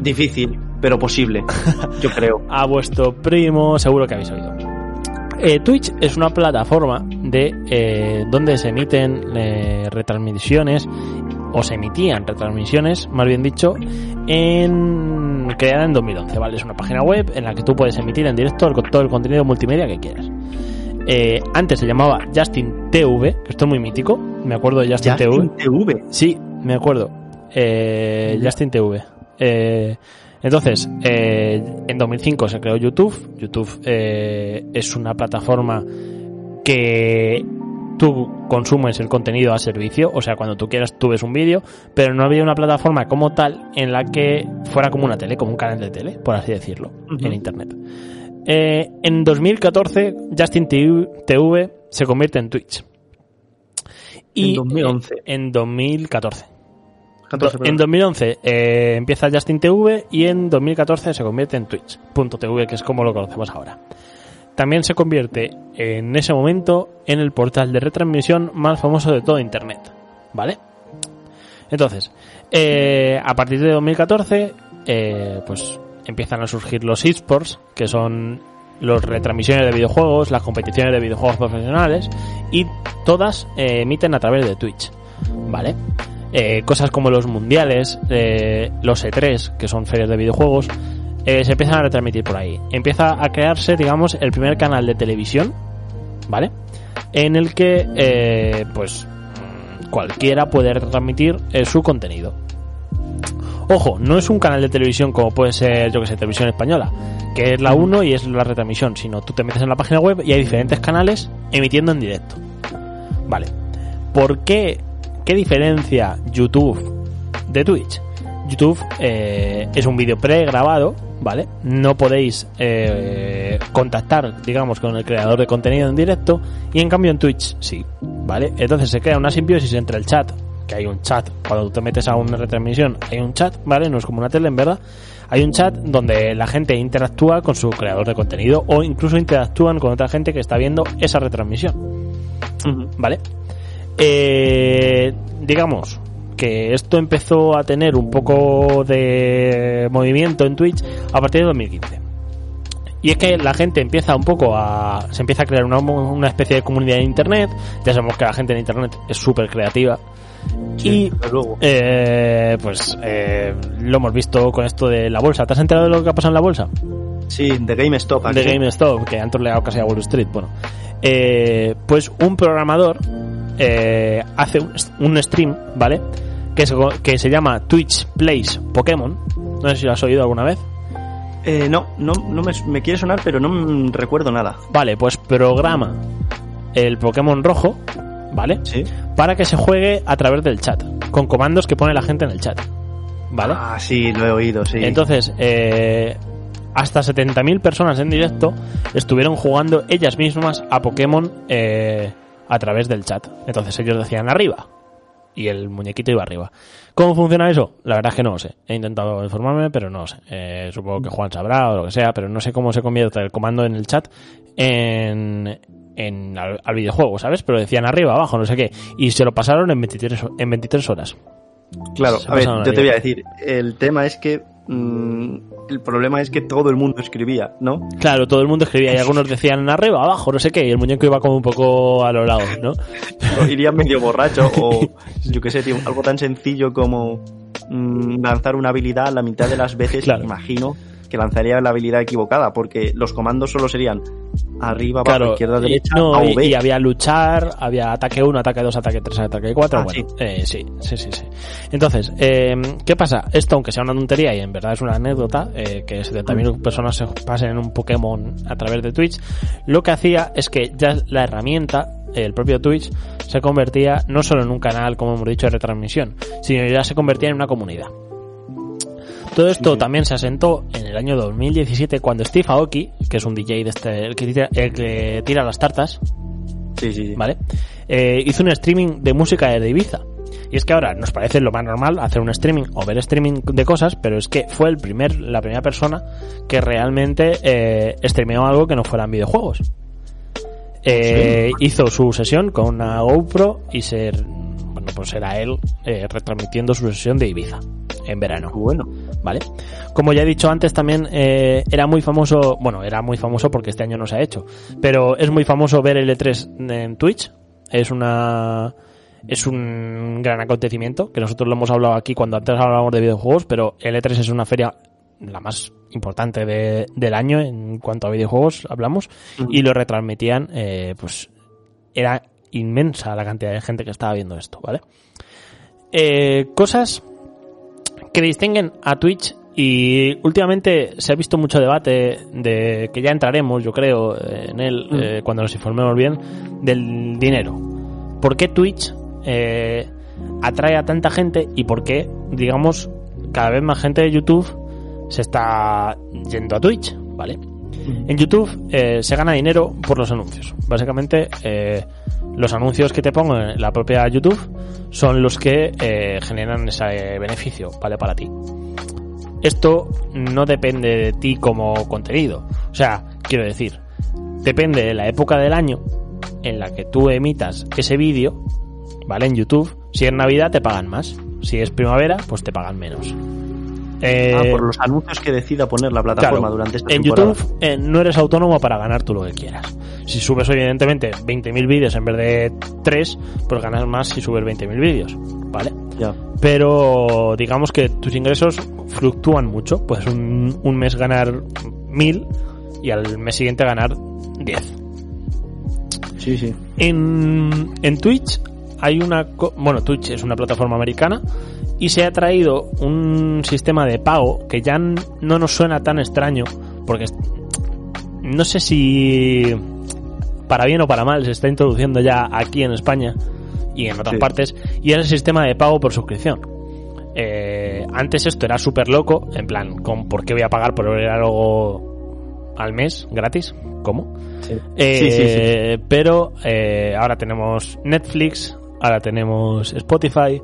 Difícil, pero posible, yo creo. a vuestro primo, seguro que habéis oído. Eh, Twitch es una plataforma de eh, donde se emiten eh, retransmisiones o se emitían retransmisiones, más bien dicho, en creada en 2011, ¿vale? Es una página web en la que tú puedes emitir en directo el- todo el contenido multimedia que quieras. Eh, antes se llamaba Justin TV, que esto es muy mítico, me acuerdo de Justin, Justin TV. TV. Sí, me acuerdo. Eh, Justin TV. Eh, entonces, eh, en 2005 se creó YouTube. YouTube eh, es una plataforma que tú consumes el contenido a servicio, o sea, cuando tú quieras tú ves un vídeo, pero no había una plataforma como tal en la que fuera como una tele, como un canal de tele, por así decirlo, en Internet. Eh, en 2014, Justin TV se convierte en Twitch. En 2011. eh, En 2014. 14, en 2011 eh, empieza Justin TV y en 2014 se convierte en Twitch.tv, que es como lo conocemos ahora. También se convierte en ese momento en el portal de retransmisión más famoso de todo Internet. ¿Vale? Entonces, eh, a partir de 2014, eh, pues empiezan a surgir los esports, que son los retransmisiones de videojuegos, las competiciones de videojuegos profesionales, y todas eh, emiten a través de Twitch. ¿Vale? Eh, cosas como los mundiales, eh, los E3, que son ferias de videojuegos, se empiezan a retransmitir por ahí. Empieza a crearse, digamos, el primer canal de televisión, ¿vale? En el que, pues, cualquiera puede retransmitir su contenido. Ojo, no es un canal de televisión como puede ser, yo que sé, televisión española, que es la 1 y es la retransmisión, sino tú te metes en la página web y hay diferentes canales emitiendo en directo. Vale. ¿Por qué? ¿Qué diferencia YouTube de Twitch? YouTube eh, es un vídeo pregrabado, ¿vale? No podéis eh, contactar, digamos, con el creador de contenido en directo y en cambio en Twitch sí, ¿vale? Entonces se crea una simbiosis entre el chat, hay un chat, cuando tú te metes a una retransmisión hay un chat, ¿vale? No es como una tele, en verdad. Hay un chat donde la gente interactúa con su creador de contenido o incluso interactúan con otra gente que está viendo esa retransmisión. ¿Vale? Eh, digamos que esto empezó a tener un poco de movimiento en Twitch a partir de 2015. Y es que la gente empieza un poco a. Se empieza a crear una, una especie de comunidad en internet. Ya sabemos que la gente en internet es súper creativa. Y. eh, pues. eh, lo hemos visto con esto de la bolsa. ¿Te has enterado de lo que ha pasado en la bolsa? Sí, de GameStop. aquí. de GameStop, que han troleado casi a Wall Street. Bueno, eh, pues un programador eh, hace un, un stream, ¿vale? Que se, que se llama Twitch Plays Pokémon. No sé si lo has oído alguna vez. Eh, no, no, no me, me quiere sonar, pero no recuerdo nada. Vale, pues programa el Pokémon rojo, ¿vale? Sí. Para que se juegue a través del chat, con comandos que pone la gente en el chat, ¿vale? Ah, sí, lo he oído, sí. Entonces, eh, hasta 70.000 personas en directo estuvieron jugando ellas mismas a Pokémon eh, a través del chat. Entonces ellos decían arriba y el muñequito iba arriba. ¿Cómo funciona eso? La verdad es que no lo sé. He intentado informarme, pero no lo sé. Eh, supongo que Juan sabrá o lo que sea, pero no sé cómo se convierte el comando en el chat en, en al, al videojuego, ¿sabes? Pero decían arriba, abajo, no sé qué. Y se lo pasaron en 23, ho- en 23 horas. Claro, Se a ver, yo te voy a decir, el tema es que mm, el problema es que todo el mundo escribía, ¿no? Claro, todo el mundo escribía y algunos decían arriba, abajo, no sé qué, y el muñeco iba como un poco a los lados, ¿no? Iría medio borracho o yo qué sé, tío, algo tan sencillo como mm, lanzar una habilidad la mitad de las veces, Claro. imagino que lanzaría la habilidad equivocada, porque los comandos solo serían arriba, abajo, Claro, izquierda, y, derecha, no, A y- B. y había luchar, había ataque 1, ataque 2, ataque 3, ataque 4, Ah, bueno, eh, sí, sí, sí, sí. Entonces, eh, ¿qué pasa? Esto, aunque sea una tontería y en verdad es una anécdota, eh, que 70.000 personas se pasen en un Pokémon a través de Twitch, lo que hacía es que ya la herramienta, el propio Twitch, se convertía no solo en un canal, como hemos dicho, de retransmisión, sino ya se convertía en una comunidad. Todo esto también se asentó en el año 2017 cuando Steve Aoki, que es un DJ de este, el que tira, el que tira las tartas, Sí, sí, sí. ¿vale? Eh, hizo un streaming de música de Ibiza. Y es que ahora nos parece lo más normal hacer un streaming o ver streaming de cosas, pero es que fue el primer, la primera persona que realmente eh, streameó algo que no fueran videojuegos. Eh, Hizo su sesión con una GoPro y ser, bueno, pues era él eh, retransmitiendo su sesión de Ibiza en verano. Bueno, ¿vale? Como ya he dicho antes, también eh, era muy famoso, bueno, era muy famoso porque este año no se ha hecho, pero es muy famoso ver el E3 en Twitch. Es una es un gran acontecimiento que nosotros lo hemos hablado aquí cuando antes hablábamos de videojuegos, pero el E3 es una feria la más importante de- del año en cuanto a videojuegos hablamos y lo retransmitían, eh, pues era inmensa la cantidad de gente que estaba viendo esto, ¿vale? Eh, cosas que distinguen a Twitch y últimamente se ha visto mucho debate de que ya entraremos, yo creo, en él eh, cuando nos informemos bien del dinero. ¿Por qué Twitch eh, atrae a tanta gente y por qué, digamos, cada vez más gente de YouTube se está yendo a Twitch, ¿vale? En YouTube eh, se gana dinero por los anuncios. Básicamente, eh, los anuncios que te pongo en la propia YouTube son los que eh, generan ese beneficio, ¿vale? Para ti. Esto no depende de ti como contenido. O sea, quiero decir, depende de la época del año en la que tú emitas ese vídeo, ¿vale? En YouTube. Si es Navidad te pagan más. Si es primavera, pues te pagan menos. Eh, ah, por los anuncios que decida poner la plataforma Claro, durante esta en temporada. YouTube eh, no eres autónomo para ganar tú lo que quieras. Si subes evidentemente 20.000 vídeos en vez de 3, pues ganas más si subes 20.000 vídeos, ¿vale? Ya. Pero digamos que tus ingresos fluctúan mucho. Puedes un, un mes ganar 1.000 y al mes siguiente ganar 10. Sí, sí. En, en Twitch hay una... Bueno, Twitch es una plataforma americana y se ha traído un sistema de pago que ya no nos suena tan extraño porque no sé si para bien o para mal se está introduciendo ya aquí en España y en otras Sí. partes y es el sistema de pago por suscripción. Eh, antes esto era súper loco, en plan, ¿con ¿por qué voy a pagar por ver algo al mes gratis? ¿Cómo? Sí. Eh, sí. Pero eh, ahora tenemos Netflix, ahora tenemos Spotify,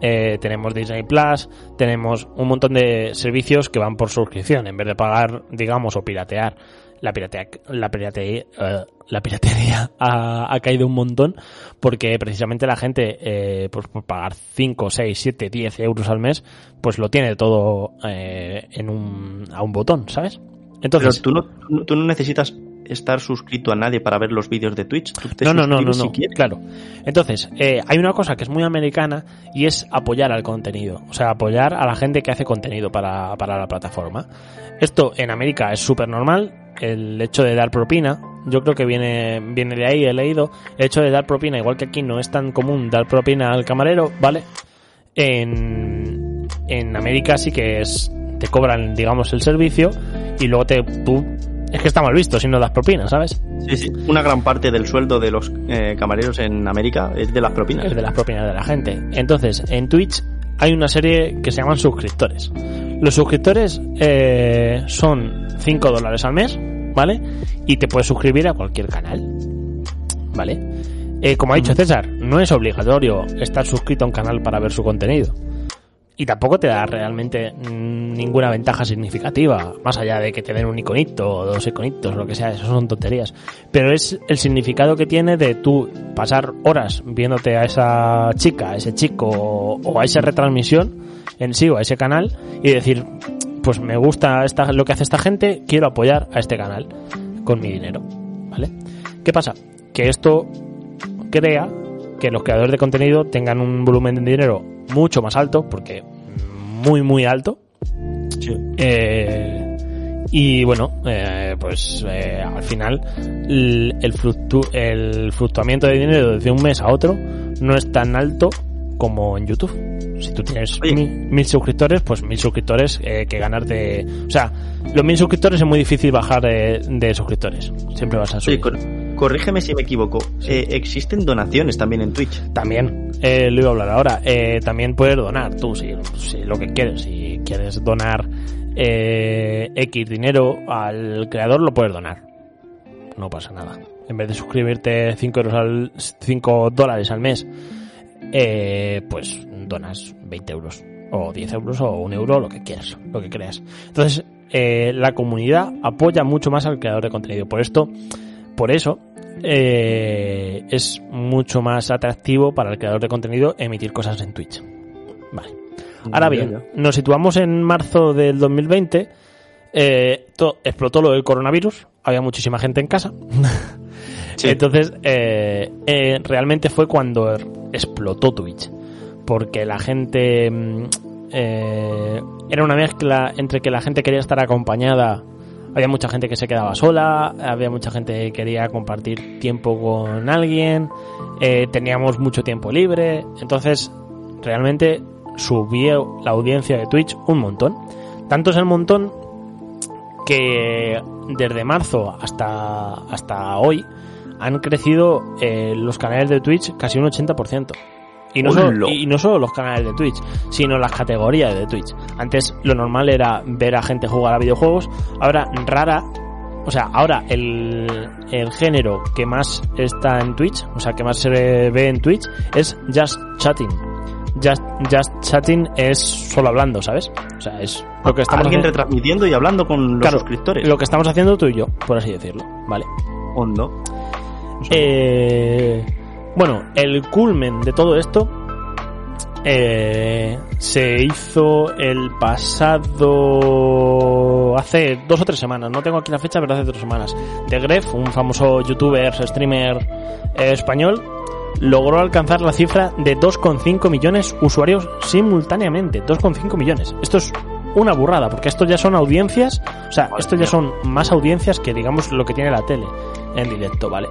eh, tenemos Disney Plus, tenemos un montón de servicios que van por suscripción en vez de pagar, digamos, o piratear la piratería, la piratería, eh, la piratería ha, ha caído un montón porque precisamente la gente, eh, pues por pagar 5, 6, 7, 10 euros al mes, pues lo tiene todo eh, en un, a un botón, ¿sabes? Entonces, Pero tú no, tú no necesitas estar suscrito a nadie para ver los vídeos de Twitch. Tú te no, no, no, no, no, claro. Entonces, eh, hay una cosa que es muy americana y es apoyar al contenido. O sea, apoyar a la gente que hace contenido para, para la plataforma. Esto en América es súper normal. El hecho de dar propina, yo creo que viene, viene de ahí, he leído. El hecho de dar propina, igual que aquí no es tan común dar propina al camarero, ¿vale? En, en América sí que es, te cobran, digamos, el servicio y luego te, tú, es que está mal visto si no das propina, ¿sabes? Sí, sí. Una gran parte del sueldo de los eh, camareros en América es de las propinas. es de las propinas de la gente. Entonces, en Twitch hay una serie que se llaman suscriptores. Los suscriptores eh, son 5 dólares al mes, ¿vale? Y te puedes suscribir a cualquier canal, ¿vale? Eh, como ha dicho César, no es obligatorio estar suscrito a un canal para ver su contenido. Y tampoco te da realmente ninguna ventaja significativa, más allá de que te den un iconito o dos iconitos lo que sea, eso son tonterías. Pero es el significado que tiene de tú pasar horas viéndote a esa chica, a ese chico o, o a esa retransmisión en sí o a ese canal y decir, pues me gusta esta, lo que hace esta gente, quiero apoyar a este canal con mi dinero. ¿Vale? ¿Qué pasa? Que esto crea que los creadores de contenido tengan un volumen de dinero mucho más alto, porque muy, muy alto. Eh, y bueno, eh, pues eh, al final el, el, fluctu- el fluctuamiento de dinero desde un mes a otro no es tan alto como en YouTube. Si tú tienes mil, mil suscriptores, pues mil suscriptores eh, que ganar de... O sea, los mil suscriptores es muy difícil bajar de, de suscriptores. Siempre vas a subir. Corrígeme si me equivoco. Eh, existen donaciones también en Twitch. También, eh, lo iba a hablar ahora, eh, también puedes donar tú, si, si lo que quieres, si quieres donar eh, X dinero al creador, lo puedes donar. No pasa nada. En vez de suscribirte 5 euros al, 5 dólares al mes, eh, pues donas 20 euros, o 10 euros, o un euro, lo que quieras, lo que creas. Entonces, la comunidad apoya mucho más al creador de contenido. Por esto, por eso, eh, es mucho más atractivo para el creador de contenido emitir cosas en Twitch. Vale. Ahora bien, nos situamos en marzo del 2020. eh, explotó lo del coronavirus. Había muchísima gente en casa. Sí. Entonces, eh, eh, realmente fue cuando explotó Twitch. Porque la gente. mm, eh, era una mezcla entre que la gente quería estar acompañada. Había mucha gente que se quedaba sola. Había mucha gente que quería compartir tiempo con alguien. eh, teníamos mucho tiempo libre. Entonces, realmente subió la audiencia de Twitch un montón. Tanto es el montón que desde marzo hasta, hasta hoy han crecido eh, los canales de Twitch casi un 80%. Y no, solo, y no solo los canales de Twitch, sino las categorías de Twitch. Antes lo normal era ver a gente jugar a videojuegos, ahora rara, o sea, ahora el, el género que más está en Twitch, o sea, que más se ve en Twitch, es Just Chatting. Just, just Chatting es solo hablando, ¿sabes? O sea, es lo que estamos Alguien haciendo, retransmitiendo y hablando con los Claro, suscriptores. lo que estamos haciendo tú y yo, por así decirlo, ¿vale? ¿O no? Eh, bueno, el culmen de todo esto eh, se hizo el pasado hace dos o tres semanas. No tengo aquí la fecha, pero hace dos semanas. De Gref, un famoso youtuber, streamer eh, español, logró alcanzar la cifra de 2,5 millones usuarios simultáneamente. 2,5 millones. Esto es una burrada, porque esto ya son audiencias, o sea, esto ya son más audiencias que digamos lo que tiene la tele en directo, ¿vale?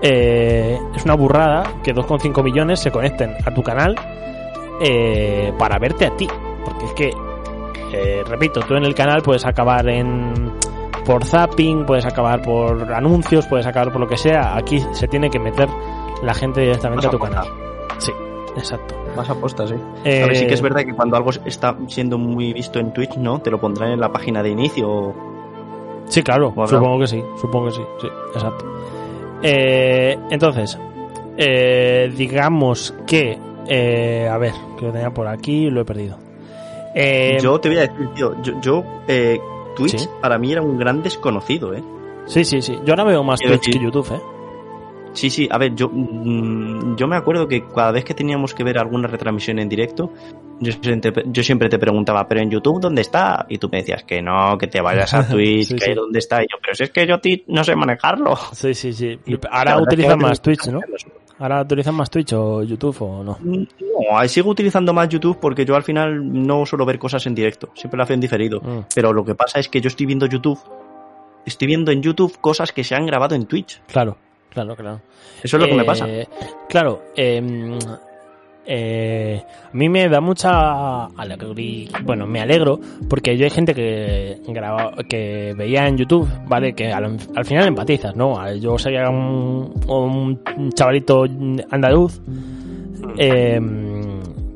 Eh, es una burrada que 2,5 millones se conecten a tu canal eh, para verte a ti. Porque es que, eh, repito, tú en el canal puedes acabar en por zapping, puedes acabar por anuncios, puedes acabar por lo que sea. Aquí se tiene que meter la gente directamente a tu canal. Sí, exacto. Más apostas, sí. Eh, A ver, sí que es verdad que cuando algo está siendo muy visto en Twitch, ¿no? Te lo pondrán en la página de inicio. Sí, claro, supongo que sí, supongo que sí, sí, exacto. Eh, entonces, eh, digamos que, eh, a ver, que lo tenía por aquí y lo he perdido. Eh, yo te voy a decir, tío, yo, yo, eh, Twitch Sí. para mí era un gran desconocido, ¿eh? Sí, sí, sí. Yo ahora veo más Twitch que YouTube, ¿eh? Sí, sí, a ver, yo, mm, yo me acuerdo que cada vez que teníamos que ver alguna retransmisión en directo, yo siempre, yo siempre te preguntaba, pero en YouTube, ¿dónde está? Y tú me decías que no, que te vayas a Twitch, Sí, que sí. ¿dónde está? Y yo, pero si es que yo no sé manejarlo. Sí, sí, sí. Y Ahora utilizan más Twitch, ¿no? Ahora utilizan más Twitch o YouTube o no. No, ahí sigo utilizando más YouTube porque yo al final no suelo ver cosas en directo, siempre lo hago en diferido. Mm. Pero lo que pasa es que yo estoy viendo YouTube, estoy viendo en YouTube cosas que se han grabado en Twitch. Claro, claro, claro. Eso es lo que me Eh, pasa. Claro, eh, eh, a mí me da mucha alegría, bueno, me alegro porque yo hay gente que veía en YouTube, ¿vale? Que al, al final empatizas, ¿no? Yo sería un, un chavalito andaluz eh,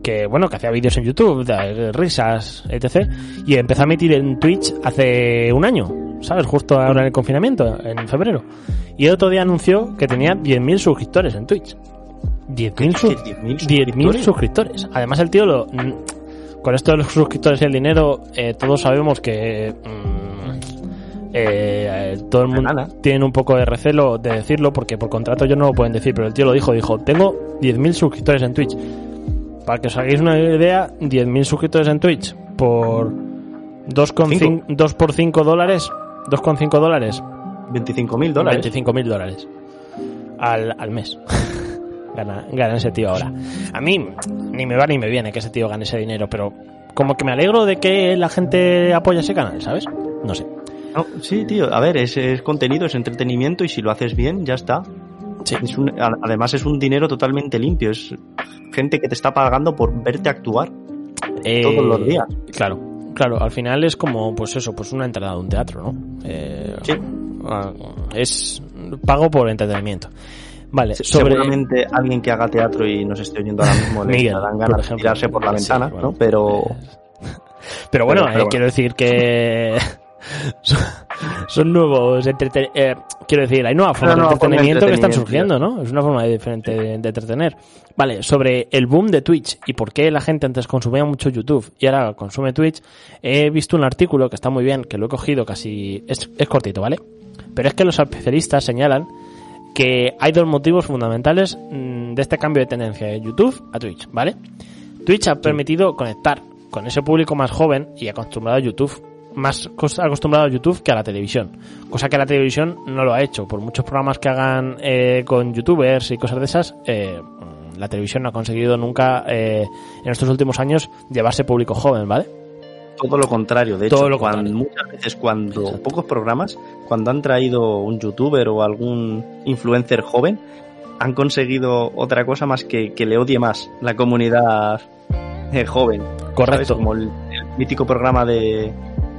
que, bueno, que hacía vídeos en YouTube, de risas, etc. Y empezó a emitir en Twitch hace un año, ¿sabes? Justo ahora en el confinamiento, en febrero. Y el otro día anunció que tenía 10.000 suscriptores en Twitch. 10.000 su- 10.000 10.000 suscriptores. Además, el tío lo. mm, Con esto de los suscriptores y el dinero, eh, todos sabemos que. mm, eh, todo el mundo tiene un poco de recelo de decirlo porque por contrato ellos no lo pueden decir, pero el tío lo dijo, dijo, tengo 10.000 suscriptores en Twitch. Para que os hagáis una idea, 10.000 suscriptores en Twitch por 2,5 2 por 5 dólares, 2,5 dólares, 25.000 dólares. 25.000 dólares al, al mes. gana, gana ese tío ahora. A mí ni me va ni me viene que ese tío gane ese dinero, pero como que me alegro de que la gente apoya ese canal, ¿sabes? No sé. No, sí, tío, a ver, es, es contenido, es entretenimiento y si lo haces bien, ya está. Es un- a- además es un dinero totalmente limpio, es gente que te está pagando por verte actuar Eh, todos los días. Claro, claro, al final es como, pues eso, pues una entrada a un teatro, ¿no? Eh, ah, Es pago por entretenimiento. Vale, Se- sobre... Seguramente alguien que haga teatro y nos esté oyendo ahora mismo le Miguel, darán por ganas de tirarse por la Sí, ventana, bueno. ¿no? Pero Pero bueno, Pero- pero eh, bueno. quiero decir que son, son nuevos entrete- eh, quiero decir, hay nuevas formas de forma entretenimiento que están surgiendo, ¿no? Es una forma diferente de, de entretener. Vale, sobre el boom de Twitch y por qué la gente antes consumía mucho YouTube y ahora consume Twitch, he visto un artículo que está muy bien, que lo he cogido casi, es, es cortito, ¿vale? Pero es que los especialistas señalan que hay dos motivos fundamentales mm, de este cambio de tendencia de YouTube a Twitch, ¿vale? Twitch ha permitido conectar con ese público más joven y acostumbrado a YouTube, más cos- acostumbrado a YouTube que a la televisión, cosa que la televisión no lo ha hecho. Por muchos programas que hagan eh, con youtubers y cosas de esas, eh, la televisión no ha conseguido nunca eh, en estos últimos años llevarse público joven, ¿vale? Todo lo contrario. De hecho, Todo lo cuando- muchas veces cuando pocos programas, cuando han traído un youtuber o algún influencer joven, han conseguido otra cosa más que, que le odie más la comunidad eh, joven. Correcto. ¿sabes? Como el, el mítico programa de,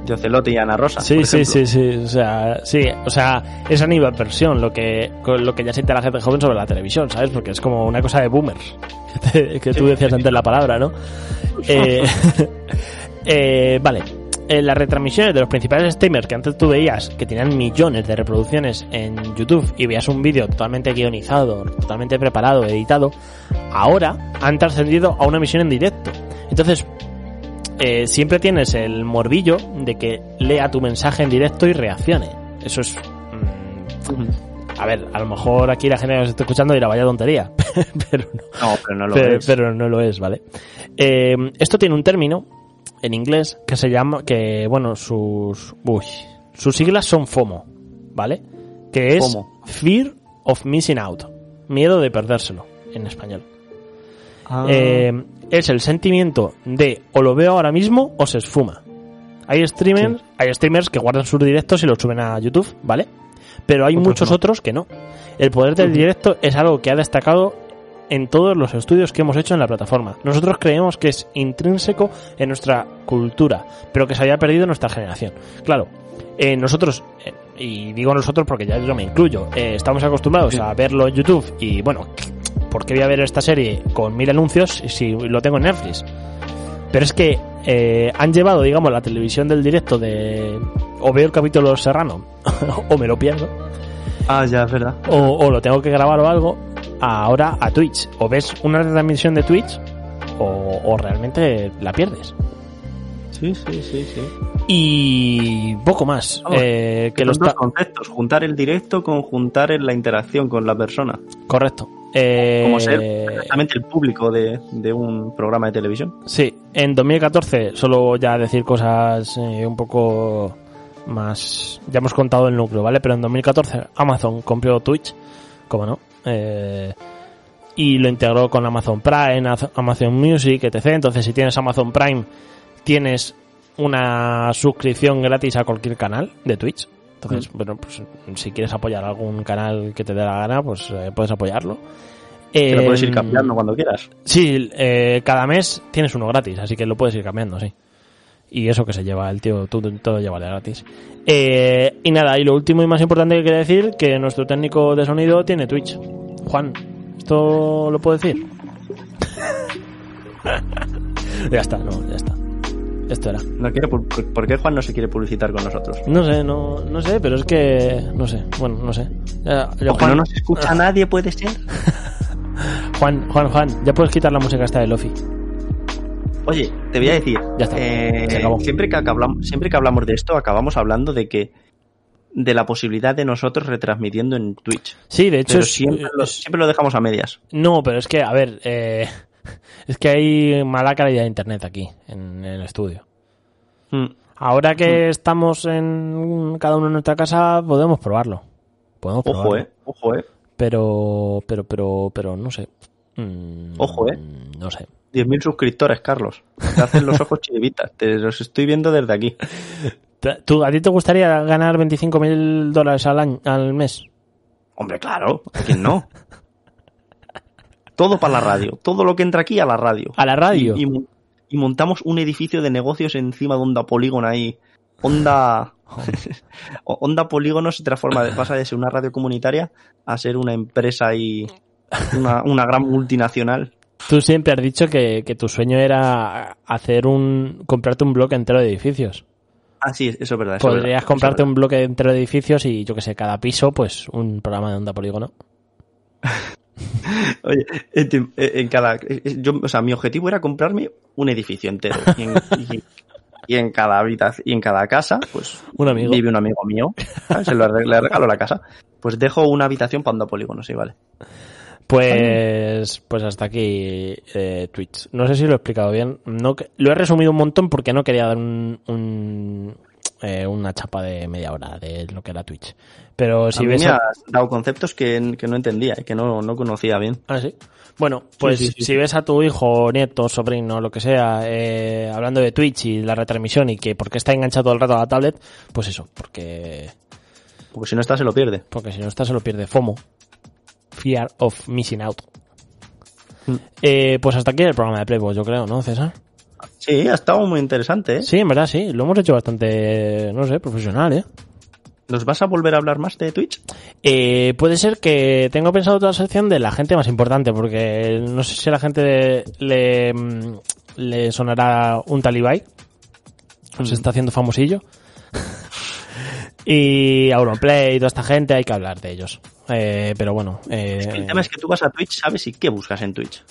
de Ocelote y Ana Rosa. Sí, sí, sí, sí, o sea, sí, o sea, es animadversión lo que lo que ya siente la gente joven sobre la televisión, ¿sabes? Porque es como una cosa de boomers, que tú decías antes la palabra, ¿no? Eh, eh, vale, eh, las retransmisiones de los principales streamers que antes tú veías que tenían millones de reproducciones en YouTube y veías un vídeo totalmente guionizado, totalmente preparado, editado, ahora han trascendido a una emisión en directo. Entonces, eh, siempre tienes el morbillo de que lea tu mensaje en directo y reaccione. Eso es. mm, a ver, a lo mejor aquí la gente que nos está escuchando dirá vaya tontería, pero no. No, pero no lo pero, es. pero no lo es, ¿vale? Eh, esto tiene un término en inglés que se llama, que bueno, sus, uy, sus siglas son FOMO, ¿vale? Que es FOMO. Fear of Missing Out, miedo de perdérselo en español. Ah. Eh, es el sentimiento de o lo veo ahora mismo o se esfuma. Hay streamers, hay streamers que guardan sus directos y los suben a YouTube, ¿vale? Pero hay Otros muchos no. otros que no. El poder del directo es algo que ha destacado en todos los estudios que hemos hecho en la plataforma. Nosotros creemos que es intrínseco en nuestra cultura, pero que se había perdido en nuestra generación. Claro, eh, nosotros, eh, y digo nosotros porque ya yo me incluyo, eh, estamos acostumbrados a verlo en YouTube y bueno, ¿por qué voy a ver esta serie con mil anuncios si lo tengo en Netflix? Pero es que eh, han llevado, digamos, la televisión del directo de o veo el capítulo Serrano o me lo pierdo Ah, ya, es verdad. o, o lo tengo que grabar o algo ahora a Twitch o ves una retransmisión de Twitch o, o realmente la pierdes Sí, sí, sí, sí. Y poco más. Vamos, eh, que Son lo dos conceptos, juntar el directo con juntar en la interacción con la persona. Correcto. Eh, Como ser exactamente el público de, de un programa de televisión. Sí, en 2014, solo ya decir cosas eh, un poco más... Ya hemos contado el núcleo, ¿vale? Pero en 2014 Amazon compró Twitch, como no, eh, y lo integró con Amazon Prime, Az- Amazon Music, etc. Entonces, si tienes Amazon Prime, tienes una suscripción gratis a cualquier canal de Twitch. Entonces, bueno, pues si quieres apoyar algún canal que te dé la gana, pues eh, puedes apoyarlo. Que lo puedes ir Em, cambiando cuando quieras. Sí, eh, cada mes tienes uno gratis, así que lo puedes ir cambiando, sí. Y eso que se lleva el tío, todo, todo lleva de gratis. Eh, y nada, y lo último y más importante que quería decir, que nuestro técnico de sonido tiene Twitch. Juan, ¿esto lo puedo decir? ya está, no, ya está. Esto era. No quiere, ¿Por qué Juan no se quiere publicitar con nosotros? No sé, no, no sé, pero es que... No sé, bueno, no sé. Ya- ya, Porque no nos escucha nadie, puede ser. Juan, Juan, Juan, ya puedes quitar la música esta de Lofi. Oye, te voy a decir, Ya está, eh, siempre, que hablamos, siempre que hablamos de esto, acabamos hablando de que de la posibilidad de nosotros retransmitiendo en Twitch. Sí, de hecho Pero es- siempre, lo, siempre lo dejamos a medias. No, pero es que, a ver, eh, es que hay mala calidad de internet aquí, en, el estudio. Mm. Ahora que estamos en cada uno en nuestra casa, podemos probarlo. Podemos Ojo, probarlo. eh, ojo, eh. Pero, pero, pero, pero, no sé. Mm, Ojo, eh. No sé. 10.000 suscriptores, Carlos. Te hacen los ojos chiribitas. Te los estoy viendo desde aquí. Te- ¿Tú, ¿A ti te gustaría ganar 25.000 dólares al, año, al mes? Hombre, claro. ¿A quién no? Todo para la radio. Todo lo que entra aquí a la radio. ¿A la radio? Y, y mon- y montamos un edificio de negocios encima de Onda Polígono ahí. Onda. Onda Polígono se transforma, de- pasa de ser una radio comunitaria a ser una empresa y una, una gran multinacional. Tú siempre has dicho que, que tu sueño era hacer un comprarte un bloque entero de edificios. Ah, sí, eso es verdad. eso Podrías verdad, comprarte un bloque entero de edificios y yo que sé, cada piso, pues un programa de onda polígono. Oye, en, cada. Yo, o sea, mi objetivo era comprarme un edificio entero. Y en, y- y en cada habitación, y en cada casa, pues. Un amigo. Vive un amigo mío. ¿sabes? Se lo le regalo la casa. Pues dejo una habitación para Onda Polígono, sí, vale. Pues, pues hasta aquí eh, Twitch. No sé si lo he explicado bien. No, lo he resumido un montón porque no quería dar un, un, eh, una chapa de media hora de lo que era Twitch. Pero si a mí ves... me a- has dado conceptos que, que no entendía y que no, no conocía bien. Ah, sí. Bueno, pues sí, sí, si ves a tu hijo, nieto, sobrino, lo que sea, eh, hablando de Twitch y la retransmisión y que por qué está enganchado todo el rato a la tablet, pues eso, porque Porque si no está, se lo pierde. porque si no está se lo pierde FOMO. Fear of Missing Out. Mm. Eh, pues hasta aquí el programa de Playboy, yo creo, ¿no, César? Sí, ha estado muy interesante, ¿eh? Sí, en verdad sí, lo hemos hecho bastante, no sé, profesional, ¿eh? ¿Nos vas a volver a hablar más de Twitch? Eh, puede ser que tengo pensado otra sección de la gente más importante, porque no sé si a la gente le, mm, le sonará un talibay. Se está haciendo famosillo. y Auronplay y toda esta gente, hay que hablar de ellos. Eh, pero bueno. eh, El tema es que tú vas a Twitch, sabes y qué buscas en Twitch.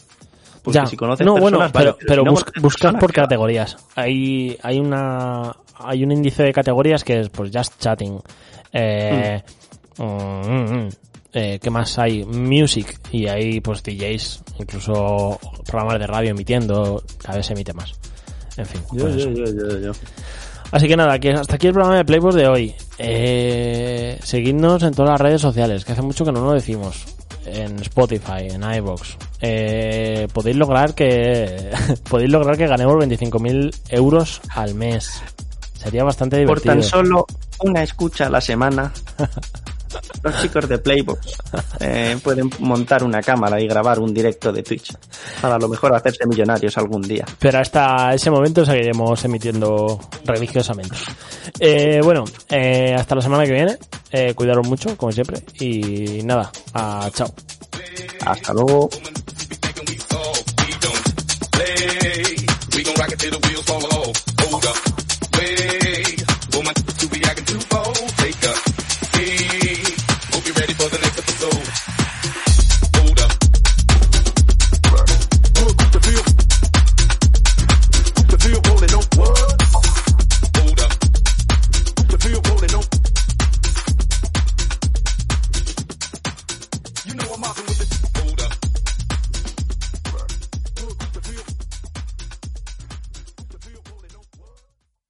Porque ya. si conoces no, personas, bueno, vale, pero, pero si no bus- conoces buscas personas, por categorías. Hay, hay una hay un índice de categorías que es pues just chatting. Eh, mm, mm, mm. Eh, ¿Qué más hay? Music y hay pues DJs, incluso programas de radio emitiendo, cada vez se emite más. En fin. Yo, pues yo, yo, yo, yo. Así que nada, que hasta aquí el programa de Playboy de hoy. Eh, seguidnos en todas las redes sociales, que hace mucho que no lo decimos. En Spotify, en iVoox. Eh, podéis lograr que podéis lograr que ganemos 25.000 euros al mes. Sería bastante Por divertido. tan solo una escucha a la semana, los chicos de Playbox eh, pueden montar una cámara y grabar un directo de Twitch para a lo mejor hacerse millonarios algún día. Pero hasta ese momento seguiremos emitiendo religiosamente. Eh, bueno, eh, hasta la semana que viene. Eh, cuidaros mucho, como siempre. Y nada, ah, chao. Hasta luego. We gon' rock it till the wheels fall off.